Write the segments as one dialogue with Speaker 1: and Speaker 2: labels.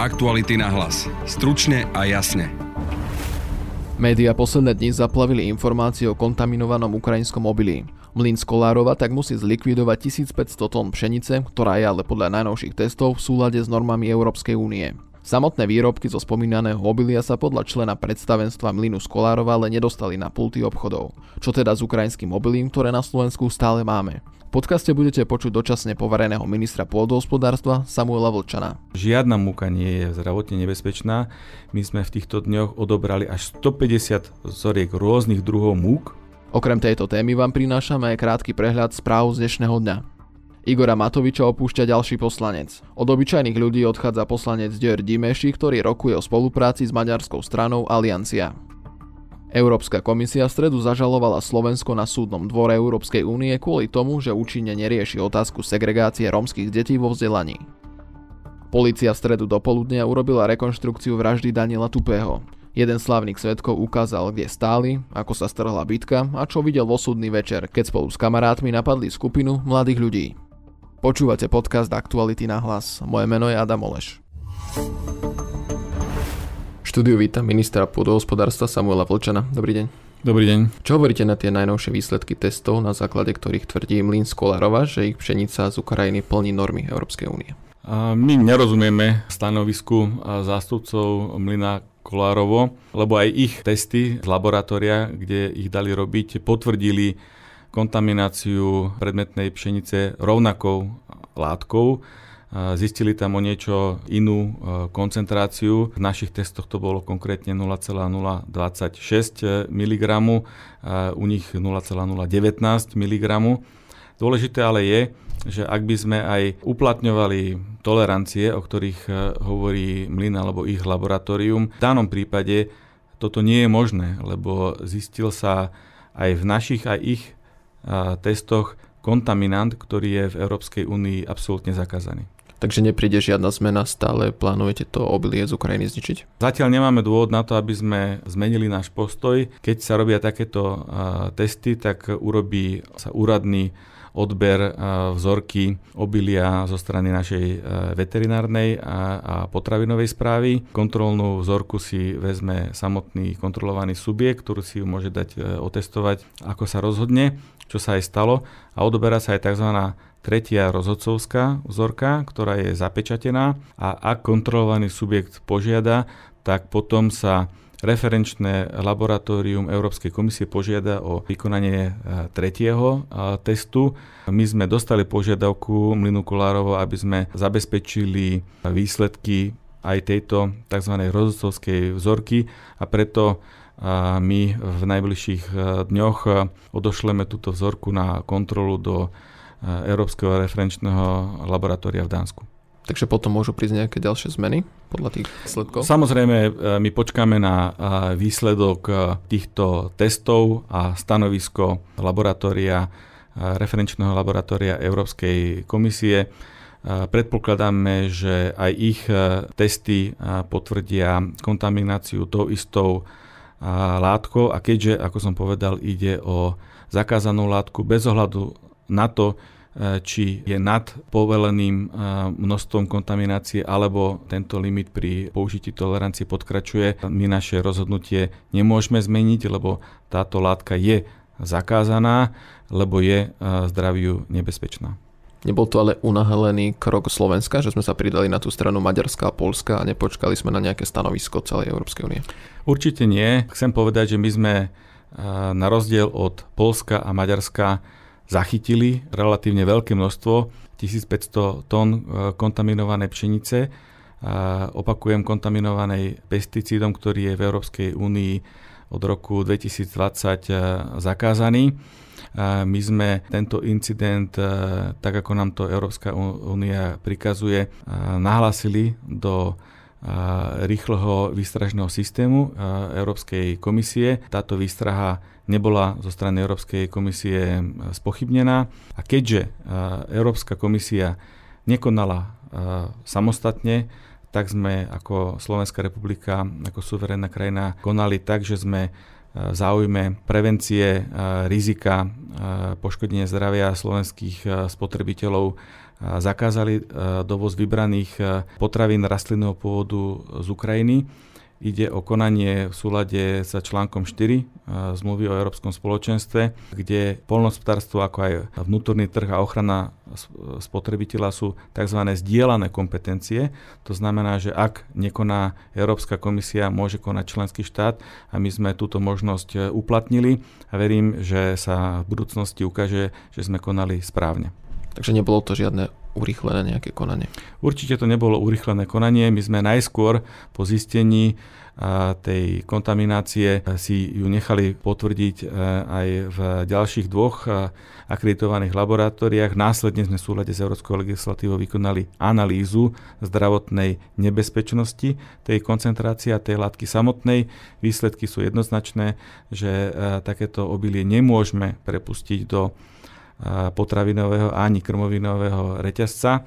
Speaker 1: Aktuality na hlas. Stručne a jasne.
Speaker 2: Média posledné dni zaplavili informácie o kontaminovanom ukrajinskom obilí. Mlyn z Kolárova tak musí zlikvidovať 1500 tón pšenice, ktorá je ale podľa najnovších testov v súlade s normami Európskej únie. Samotné výrobky zo spomínaného obilia sa podľa člena predstavenstva Mlynu z Kolárova ale nedostali na pulty obchodov. Čo teda s ukrajinským obilím, ktoré na Slovensku stále máme? Podcaste budete počuť dočasne povereného ministra pôdohospodárstva Samuela Vlčana.
Speaker 3: Žiadna múka nie je zdravotne nebezpečná. My sme v týchto dňoch odobrali až 150 vzoriek rôznych druhov múk.
Speaker 2: Okrem tejto témy vám prinášame aj krátky prehľad správ z dnešného dňa. Igora Matoviča opúšťa ďalší poslanec. Od obyčajných ľudí odchádza poslanec Dier Dimeši, ktorý rokuje o spolupráci s maďarskou stranou Aliancia. Európska komisia v stredu zažalovala Slovensko na súdnom dvore Európskej únie kvôli tomu, že účinne nerieši otázku segregácie rómskych detí vo vzdelaní. Polícia v stredu dopoludnia urobila rekonštrukciu vraždy Daniela Tupého. Jeden slávnik svetkov ukázal, kde stáli, ako sa strhla bitka a čo videl vo súdny večer, keď spolu s kamarátmi napadli skupinu mladých ľudí. Počúvate podcast Aktuality na hlas. Moje meno je Adam Oleš. Štúdiu vítam ministra pôdohospodárstva Samuela Vlčana. Dobrý deň.
Speaker 3: Dobrý deň.
Speaker 2: Čo hovoríte na tie najnovšie výsledky testov, na základe ktorých tvrdí Mlin z Kolárova, že ich pšenica z Ukrajiny plní normy Európskej únie?
Speaker 3: My nerozumieme stanovisku zástupcov Mlyna Kolárovo, lebo aj ich testy z laboratória, kde ich dali robiť, potvrdili kontamináciu predmetnej pšenice rovnakou látkou. Zistili tam o niečo inú e, koncentráciu. V našich testoch to bolo konkrétne 0,026 mg, u nich 0,019 mg. Dôležité ale je, že ak by sme aj uplatňovali tolerancie, o ktorých e, hovorí Mlin alebo ich laboratórium, v danom prípade toto nie je možné, lebo zistil sa aj v našich, aj ich testoch kontaminant, ktorý je v Európskej únii absolútne zakázaný.
Speaker 2: Takže nepríde žiadna zmena, stále plánujete to obilie z Ukrajiny zničiť?
Speaker 3: Zatiaľ nemáme dôvod na to, aby sme zmenili náš postoj. Keď sa robia takéto testy, tak urobí sa úradný odber vzorky obilia zo strany našej veterinárnej a potravinovej správy. Kontrolnú vzorku si vezme samotný kontrolovaný subjekt, ktorý si ju môže dať e, otestovať, ako sa rozhodne čo sa aj stalo a odoberá sa aj tzv. tretia rozhodcovská vzorka, ktorá je zapečatená a ak kontrolovaný subjekt požiada, tak potom sa referenčné laboratórium Európskej komisie požiada o vykonanie e, tretieho e, testu. My sme dostali požiadavku Mlinu Kolárovo, aby sme zabezpečili výsledky aj tejto tzv. rozhodcovskej vzorky a preto a my v najbližších e, dňoch e, odošleme túto vzorku na kontrolu do e, Európskeho referenčného laboratória v Dánsku.
Speaker 2: Takže potom môžu prísť nejaké ďalšie zmeny podľa tých výsledkov?
Speaker 3: Samozrejme, my počkáme na výsledok týchto testov a stanovisko laboratória, referenčného laboratória Európskej komisie. Predpokladáme, že aj ich testy potvrdia kontamináciu tou istou látkou a keďže, ako som povedal, ide o zakázanú látku bez ohľadu na to, e, či je nad povoleným e, množstvom kontaminácie alebo tento limit pri použití tolerancie podkračuje. My naše rozhodnutie nemôžeme zmeniť, lebo táto látka je zakázaná, lebo je e, zdraviu nebezpečná.
Speaker 2: Nebol to ale unahalený krok Slovenska, že sme sa pridali na tú stranu Maďarska a Polska a nepočkali sme na nejaké stanovisko celej Európskej únie?
Speaker 3: Určite nie. Chcem povedať, že my sme eh, na rozdiel od Polska a Maďarska zachytili relatívne veľké množstvo, 1500 tón eh, kontaminovanej pšenice, opakujem kontaminovanej pesticídom, ktorý je v Európskej únii od roku 2020 eh, zakázaný. My sme tento incident, tak ako nám to Európska únia prikazuje, nahlásili do rýchleho výstražného systému Európskej komisie. Táto výstraha nebola zo strany Európskej komisie spochybnená a keďže Európska komisia nekonala samostatne, tak sme ako Slovenská republika, ako suverénna krajina konali tak, že sme v záujme prevencie rizika poškodenia zdravia slovenských spotrebiteľov zakázali dovoz vybraných potravín rastlinného pôvodu z Ukrajiny Ide o konanie v súlade s článkom 4 e, zmluvy o Európskom spoločenstve, kde polnospodárstvo ako aj vnútorný trh a ochrana spotrebiteľa sú tzv. zdieľané kompetencie. To znamená, že ak nekoná Európska komisia, môže konať členský štát a my sme túto možnosť e, uplatnili a verím, že sa v budúcnosti ukáže, že sme konali správne.
Speaker 2: Takže nebolo to žiadne urýchlené nejaké konanie?
Speaker 3: Určite to nebolo urýchlené konanie. My sme najskôr po zistení tej kontaminácie si ju nechali potvrdiť e, aj v ďalších dvoch e, akreditovaných laboratóriách. Následne sme v súlade s Európskou legislatívou vykonali analýzu zdravotnej nebezpečnosti tej koncentrácie a tej látky samotnej. Výsledky sú jednoznačné, že e, takéto obilie nemôžeme prepustiť do potravinového ani krmovinového reťazca.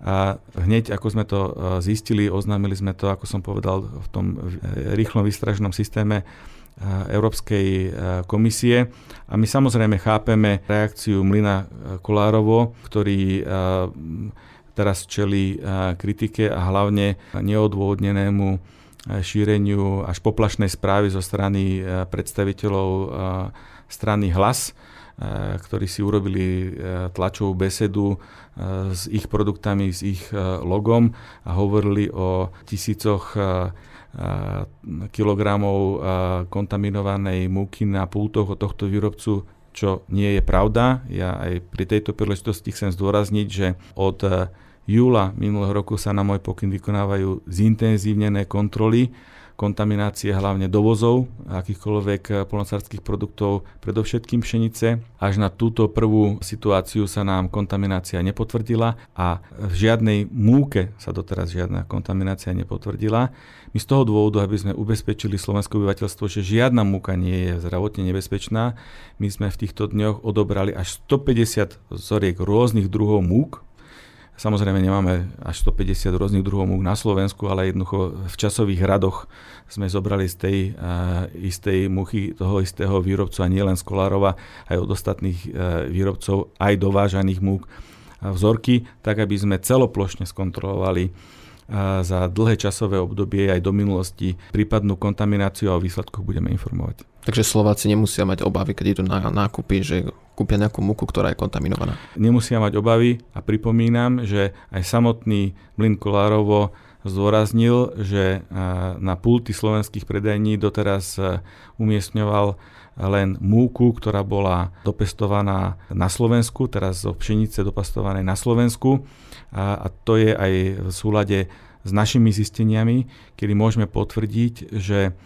Speaker 3: A hneď ako sme to zistili, oznámili sme to, ako som povedal, v tom rýchlom výstražnom systéme Európskej komisie. A my samozrejme chápeme reakciu Mlina Kolárovo, ktorý teraz čeli kritike a hlavne neodôvodnenému šíreniu až poplašnej správy zo strany predstaviteľov strany Hlas, ktorí si urobili eh, tlačovú besedu eh, s ich produktami, s ich logom a hovorili o tisícoch kilogramov kontaminovanej múky na pultoch od tohto výrobcu, čo nie je pravda. Ja aj pri tejto príležitosti chcem zdôrazniť, že od júla minulého roku sa na môj pokyn vykonávajú zintenzívnené kontroly kontaminácie hlavne dovozov akýchkoľvek eh, polnocárských produktov, predovšetkým pšenice. Až na túto prvú situáciu sa nám kontaminácia nepotvrdila a v žiadnej múke sa doteraz žiadna kontaminácia nepotvrdila. My z toho dôvodu, aby sme ubezpečili slovenské obyvateľstvo, že žiadna múka nie je zdravotne nebezpečná, my sme v týchto dňoch odobrali až 150 vzoriek rôznych druhov múk, Samozrejme nemáme až 150 rôznych druhov múk na Slovensku, ale jednoducho v časových radoch sme zobrali z tej uh, istej muchy toho istého výrobcu a nielen z Kolárova, aj od ostatných uh, výrobcov, aj dovážaných múk vzorky, tak aby sme celoplošne skontrolovali za dlhé časové obdobie aj do minulosti prípadnú kontamináciu a o výsledkoch budeme informovať.
Speaker 2: Takže Slováci nemusia mať obavy, keď idú na nákupy, že kúpia nejakú muku, ktorá je kontaminovaná.
Speaker 3: Nemusia mať obavy a pripomínam, že aj samotný Mlin Kolárovo zdôraznil, že na pulty slovenských predajní doteraz umiestňoval len múku, ktorá bola dopestovaná na Slovensku, teraz zo pšenice dopestované na Slovensku. A, a to je aj v súlade s našimi zisteniami, kedy môžeme potvrdiť, že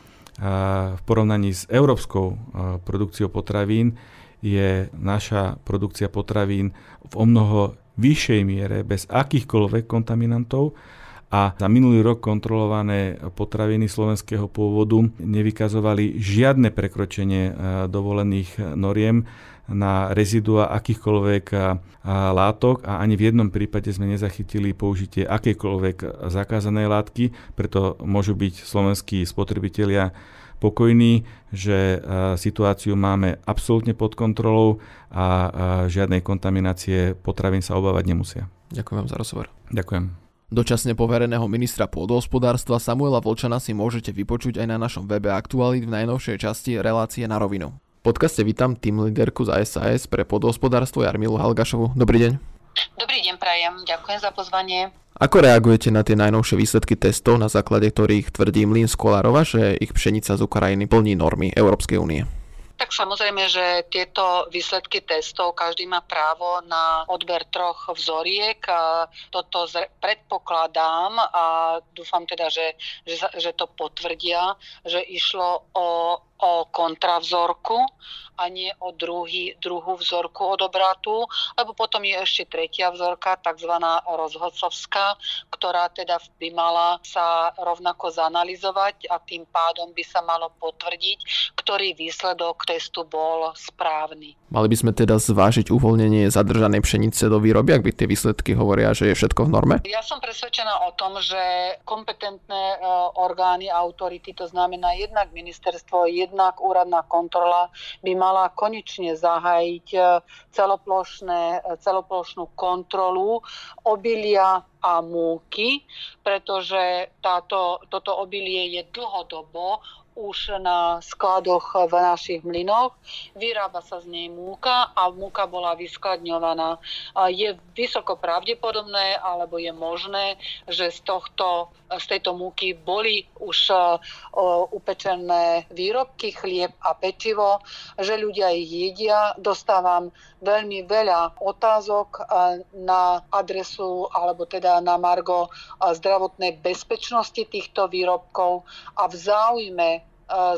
Speaker 3: v porovnaní s európskou produkciou potravín je naša produkcia potravín v o mnoho vyššej miere bez akýchkoľvek kontaminantov a za minulý rok kontrolované potraviny slovenského pôvodu nevykazovali žiadne prekročenie dovolených noriem na rezidua akýchkoľvek látok a ani v jednom prípade sme nezachytili použitie akékoľvek zakázanej látky, preto môžu byť slovenskí spotrebitelia pokojní, že situáciu máme absolútne pod kontrolou a žiadnej kontaminácie potravín sa obávať nemusia.
Speaker 2: Ďakujem vám za rozhovor.
Speaker 3: Ďakujem.
Speaker 2: Dočasne povereného ministra pôdohospodárstva Samuela Volčana si môžete vypočuť aj na našom webe Aktualit v najnovšej časti Relácie na rovinu podcaste vítam tým líderku za SAS pre podhospodárstvo Jarmilu Halgašovu. Dobrý deň.
Speaker 4: Dobrý deň, prajem. Ďakujem za pozvanie.
Speaker 2: Ako reagujete na tie najnovšie výsledky testov, na základe ktorých tvrdí Mlín Skolárova, že ich pšenica z Ukrajiny plní normy Európskej únie?
Speaker 4: Tak samozrejme, že tieto výsledky testov, každý má právo na odber troch vzoriek. Toto predpokladám a dúfam teda, že, že, že to potvrdia, že išlo o o kontravzorku a nie o druhý, druhú vzorku odobratu, lebo potom je ešte tretia vzorka, tzv. rozhodcovská, ktorá teda by mala sa rovnako zanalizovať a tým pádom by sa malo potvrdiť, ktorý výsledok testu bol správny.
Speaker 2: Mali by sme teda zvážiť uvoľnenie zadržanej pšenice do výroby, ak by tie výsledky hovoria, že je všetko v norme?
Speaker 4: Ja som presvedčená o tom, že kompetentné e, orgány, autority, to znamená jednak ministerstvo, jednak jednak úradná kontrola by mala konečne zahájiť e, celoplošné, celoplošnú kontrolu obilia a múky, pretože táto, toto obilie je dlhodobo už na skladoch v našich mlynoch. Vyrába sa z nej múka a múka bola vyskladňovaná. Je vysoko pravdepodobné, alebo je možné, že z, tohto, z tejto múky boli už upečené výrobky, chlieb a pečivo, že ľudia ich jedia. Dostávam veľmi veľa otázok na adresu, alebo teda na margo zdravotnej bezpečnosti týchto výrobkov a v záujme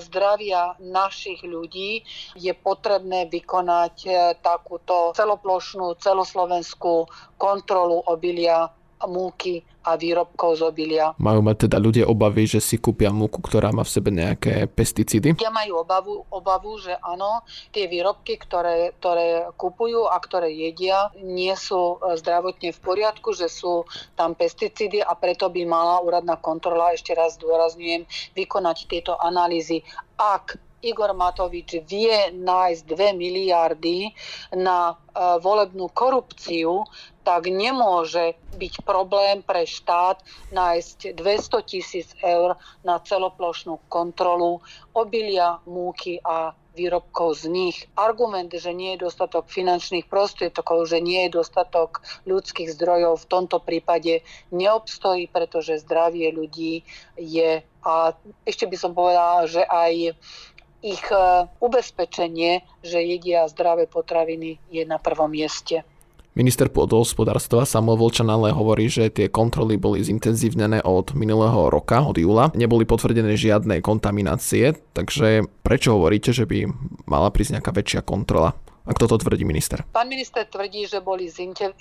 Speaker 4: zdravia našich ľudí je potrebné vykonať e, takúto celoplošnú, celoslovenskú kontrolu obilia múky a výrobkov z obilia.
Speaker 2: Majú mať teda ľudia obavy, že si kúpia múku, ktorá má v sebe nejaké pesticídy?
Speaker 4: Ja majú obavu, obavu, že áno, tie výrobky, ktoré, ktoré kupujú a ktoré jedia, nie sú e, zdravotne v poriadku, že sú tam pesticídy a preto by mala úradná kontrola, ešte raz zdôrazňujem, vykonať tieto analýzy. Ak Igor Matovič vie nájsť 2 miliardy na e, volebnú korupciu, tak nemôže byť problém pre štát nájsť 200 tisíc eur na celoplošnú kontrolu obilia, múky a výrobkov z nich. Argument, že nie je dostatok finančných prostriedkov, že nie je dostatok ľudských zdrojov v tomto prípade neobstojí, pretože zdravie ľudí je a ešte by som povedala, že aj ich e, ubezpečenie, že jedia zdravé potraviny, je na prvom mieste.
Speaker 2: Minister pôdohospodárstva Samuel Volčan ale hovorí, že tie kontroly boli zintenzívnené od minulého roka, od júla. Neboli potvrdené žiadne kontaminácie, takže prečo hovoríte, že by mala prísť nejaká väčšia kontrola? A kto to tvrdí minister?
Speaker 4: Pán minister tvrdí, že boli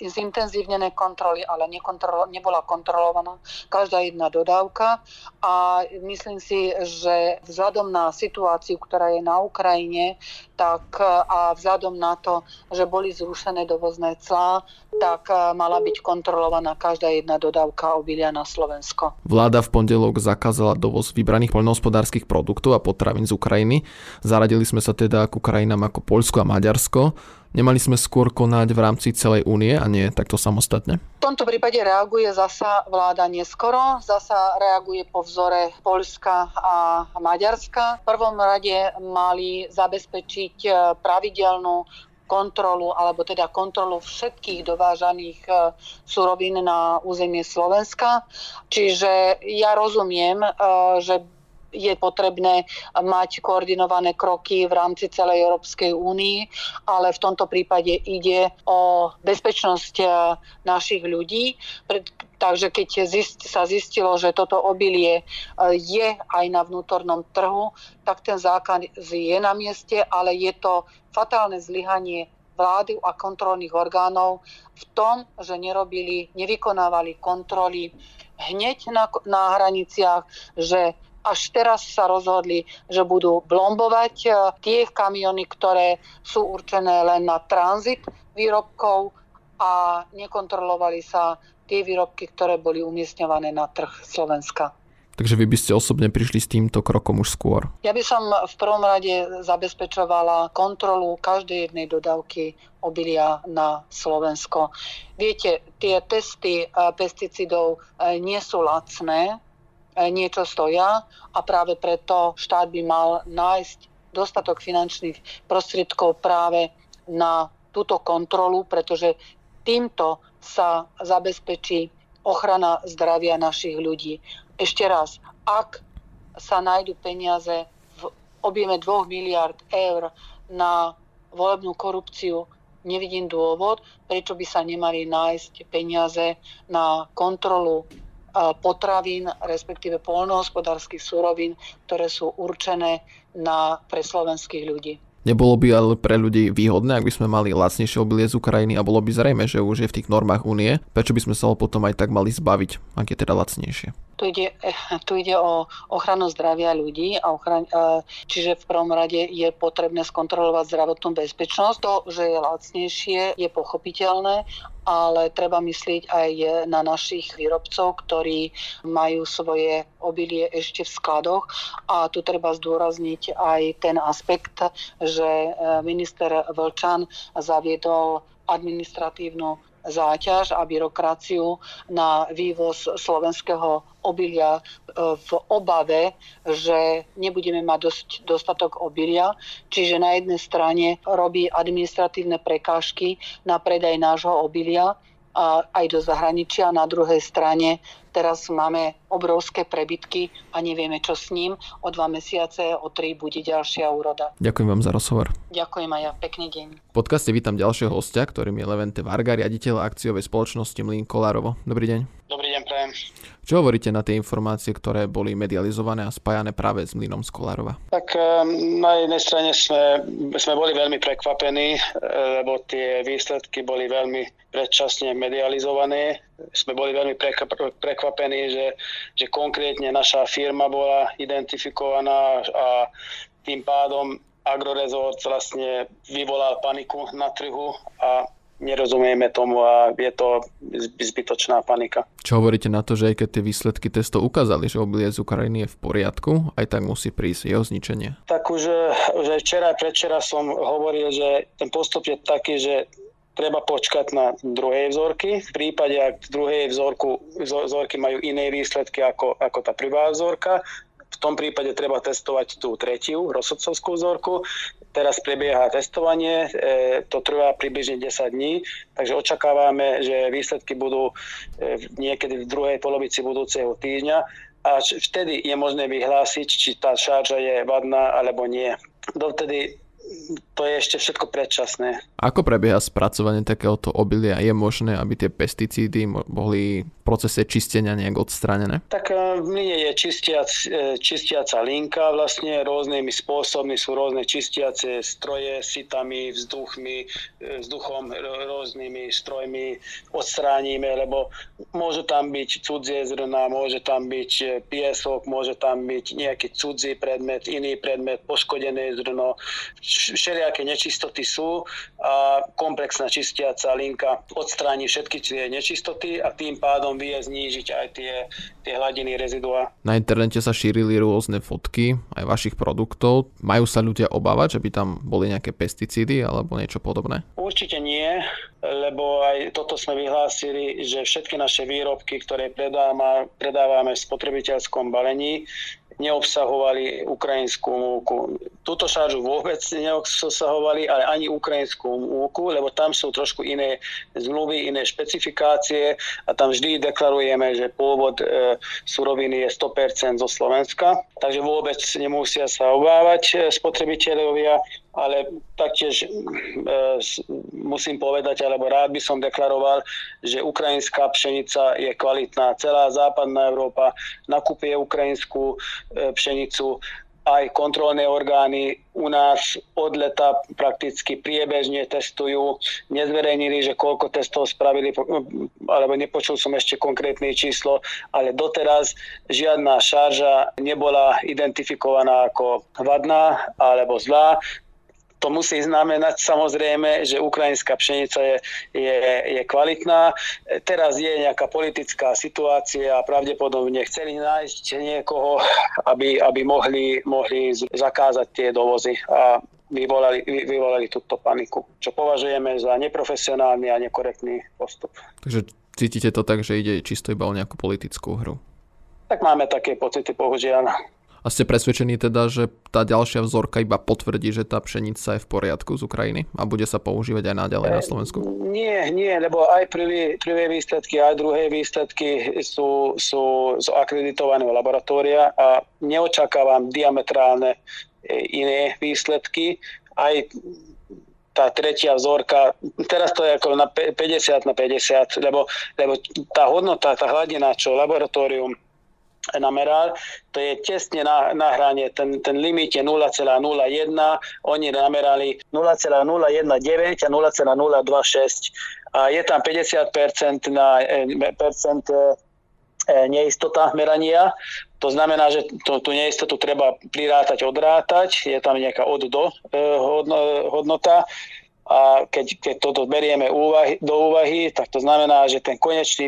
Speaker 4: zintenzívnené kontroly, ale nekontrolo, nebola kontrolovaná každá jedna dodávka a myslím si, že vzhľadom na situáciu, ktorá je na Ukrajine, tak a vzhľadom na to, že boli zrušené dovozné clá, tak mala byť kontrolovaná každá jedna dodávka obilia na Slovensko.
Speaker 2: Vláda v pondelok zakázala dovoz vybraných poľnohospodárskych produktov a potravín z Ukrajiny. Zaradili sme sa teda k krajinám ako Poľsko a Maďarsko. Nemali sme skôr konať v rámci celej únie a nie takto samostatne?
Speaker 4: V tomto prípade reaguje zasa vláda neskoro, zasa reaguje po vzore Polska a Maďarska. V prvom rade mali zabezpečiť e, pravidelnú kontrolu, alebo teda kontrolu všetkých dovážaných e, surovín na územie Slovenska. Čiže ja rozumiem, e, že je potrebné mať koordinované kroky v rámci celej Európskej únii, ale v tomto prípade ide o bezpečnosť eh, našich ľudí. Takže keď sa zistilo, že toto obilie eh, je aj na vnútornom trhu, tak ten zákaz je na mieste, ale je to fatálne zlyhanie vlády a kontrolných orgánov v tom, že nerobili, nevykonávali kontroly hneď na, na hraniciach, že až teraz sa rozhodli, že budú blombovať e, tie kamiony, ktoré sú určené len na tranzit výrobkov a nekontrolovali sa tie výrobky, ktoré boli umiestňované na trh Slovenska.
Speaker 2: Takže vy by ste osobne prišli s týmto krokom už skôr?
Speaker 4: Ja by som v prvom rade zabezpečovala kontrolu každej jednej dodávky obilia na Slovensko. Viete, tie testy e, pesticidov e, nie sú lacné, niečo stoja a práve preto štát by mal nájsť dostatok finančných prostriedkov práve na túto kontrolu, pretože týmto sa zabezpečí ochrana zdravia našich ľudí. Ešte raz, ak sa nájdu peniaze v objeme 2 miliard eur na volebnú korupciu, nevidím dôvod, prečo by sa nemali nájsť peniaze na kontrolu potravín, respektíve polnohospodárskych surovín, ktoré sú určené na, pre slovenských ľudí.
Speaker 2: Nebolo by ale pre ľudí výhodné, ak by sme mali lacnejšie obilie z Ukrajiny a bolo by zrejme, že už je v tých normách únie, prečo by sme sa ho potom aj tak mali zbaviť, ak je teda lacnejšie?
Speaker 4: Tu ide, tu ide o ochranu zdravia ľudí, a ochran, čiže v prvom rade je potrebné skontrolovať zdravotnú bezpečnosť. To, že je lacnejšie, je pochopiteľné, ale treba myslieť aj na našich výrobcov, ktorí majú svoje obilie ešte v skladoch. A tu treba zdôrazniť aj ten aspekt, že e, minister Vlčan zaviedol administratívnu záťaž a byrokraciu na vývoz slovenského obilia e, v obave, že nebudeme mať dosť, dostatok obilia. Čiže na jednej strane robí administratívne prekážky na predaj nášho obilia a aj do zahraničia. Na druhej strane teraz máme obrovské prebytky a nevieme, čo s ním. O dva mesiace, o tri bude ďalšia úroda.
Speaker 2: Ďakujem vám za rozhovor.
Speaker 4: Ďakujem aj ja. Pekný deň.
Speaker 2: V podcaste vítam ďalšieho hostia, ktorým je Levente Varga, riaditeľ akciovej spoločnosti Mlín Kolárovo. Dobrý deň.
Speaker 5: Dobrý deň, prajem.
Speaker 2: Čo hovoríte na tie informácie, ktoré boli medializované a spájané práve s Mlynom z Kolárova?
Speaker 5: Tak ehm, na jednej strane sme, sme boli veľmi prekvapení, eh, lebo tie výsledky boli veľmi predčasne medializované. Sme boli veľmi prekvapení, že, že konkrétne naša firma bola identifikovaná a tým pádom Agrorezort vlastne vyvolal paniku na trhu a nerozumieme tomu a je to zbytočná panika.
Speaker 2: Čo hovoríte na to, že aj keď tie výsledky testov ukázali, že obilie z Ukrajiny je v poriadku, aj tak musí prísť jeho zničenie?
Speaker 5: Tak už, že včera a predčera som hovoril, že ten postup je taký, že treba počkať na druhej vzorky. V prípade, ak druhej vzorku, vzorky majú iné výsledky ako, ako tá prvá vzorka, v tom prípade treba testovať tú tretiu rozhodcovskú vzorku. Teraz prebieha testovanie, e, to trvá približne 10 dní, takže očakávame, že výsledky budú e, niekedy v druhej polovici budúceho týždňa a vtedy je možné vyhlásiť, či tá šarža je vadná alebo nie. Dovtedy to je ešte všetko predčasné.
Speaker 2: Ako prebieha spracovanie takéhoto obilia? Je možné, aby tie pesticídy mohli v procese čistenia nejak odstranené?
Speaker 5: Tak e, v mline je čistiac, e, čistiaca linka vlastne rôznymi spôsobmi sú rôzne čistiace stroje, sitami, vzduchmi, e, vzduchom, rôznymi strojmi odstránime, lebo môžu tam byť cudzie zrna, môže tam byť piesok, môže tam byť nejaký cudzí predmet, iný predmet, poškodené zrno, všelijaké nečistoty sú a komplexná čistiaca linka odstráni všetky tie nečistoty a tým pádom vie znížiť aj tie, tie hladiny rezidua.
Speaker 2: Na internete sa šírili rôzne fotky aj vašich produktov. Majú sa ľudia obávať, že by tam boli nejaké pesticídy alebo niečo podobné?
Speaker 5: Určite nie, lebo aj toto sme vyhlásili, že všetky naše výrobky, ktoré predávame, predávame v spotrebiteľskom balení, neobsahovali ukrajinskú múku. Túto šaržu vôbec neobsahovali, ale ani ukrajinskú múku, lebo tam sú trošku iné zmluvy, iné špecifikácie a tam vždy deklarujeme, že pôvod e, suroviny je 100% zo Slovenska, takže vôbec nemusia sa obávať e, spotrebiteľovia ale taktiež e, musím povedať, alebo rád by som deklaroval, že ukrajinská pšenica je kvalitná. Celá západná Európa nakupuje ukrajinskú e, pšenicu aj kontrolné orgány u nás od leta prakticky priebežne testujú. Nezverejnili, že koľko testov spravili, alebo nepočul som ešte konkrétne číslo, ale doteraz žiadna šarža nebola identifikovaná ako vadná alebo zlá to musí znamenať samozrejme, že ukrajinská pšenica je, je, je kvalitná. Teraz je nejaká politická situácia a pravdepodobne chceli nájsť niekoho, aby, aby mohli, mohli zakázať tie dovozy a vyvolali, vyvolali túto paniku, čo považujeme za neprofesionálny a nekorektný postup.
Speaker 2: Takže cítite to tak, že ide čisto iba o nejakú politickú hru?
Speaker 5: Tak máme také pocity, bohužiaľ.
Speaker 2: A ste presvedčení teda, že tá ďalšia vzorka iba potvrdí, že tá pšenica je v poriadku z Ukrajiny a bude sa používať aj naďalej na Slovensku?
Speaker 5: Nie, nie, lebo aj prvé, prvé výsledky, aj druhé výsledky sú, sú z akreditovaného laboratória a neočakávam diametrálne e, iné výsledky. Aj tá tretia vzorka, teraz to je ako na 50 na 50, lebo, lebo tá hodnota, tá hladina, čo laboratórium nameral, to je tesne na, na hrane, ten, ten limit je 0,01, oni namerali 0,019 a 0,026 a je tam 50% na, eh, percent eh, neistota merania. To znamená, že tú, tú neistotu treba prirátať, odrátať. Je tam nejaká od do hodnota a keď, keď toto berieme úvahy, do úvahy, tak to znamená, že ten konečný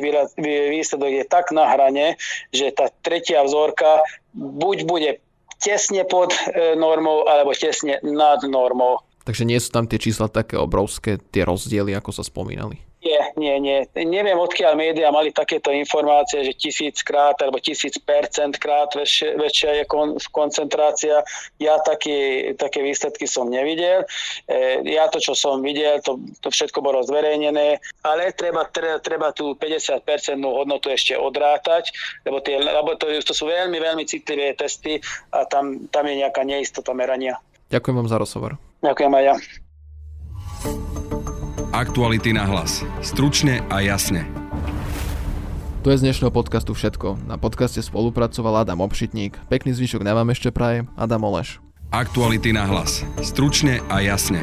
Speaker 5: výsledok je tak na hrane, že tá tretia vzorka buď bude tesne pod e, normou, alebo tesne nad normou.
Speaker 2: Takže nie sú tam tie čísla také obrovské, tie rozdiely, ako sa spomínali?
Speaker 5: Nie, nie, nie. Neviem, odkiaľ médiá mali takéto informácie, že tisíckrát alebo tisíc percent krát väčšia, väčšia je kon, koncentrácia. Ja taký, také výsledky som nevidel. E, ja to, čo som videl, to, to všetko bolo zverejnené, ale treba, treba, treba tú 50% hodnotu ešte odrátať, lebo tie laboratórium to sú veľmi, veľmi citlivé testy a tam, tam je nejaká neistota merania.
Speaker 2: Ďakujem vám za rozhovor.
Speaker 5: Ďakujem aj ja.
Speaker 1: Aktuality na hlas. Stručne a jasne.
Speaker 2: To je z dnešného podcastu všetko. Na podcaste spolupracoval Adam Obšitník. Pekný zvyšok na vám ešte praje Adam Oleš.
Speaker 1: Aktuality na hlas. Stručne a jasne.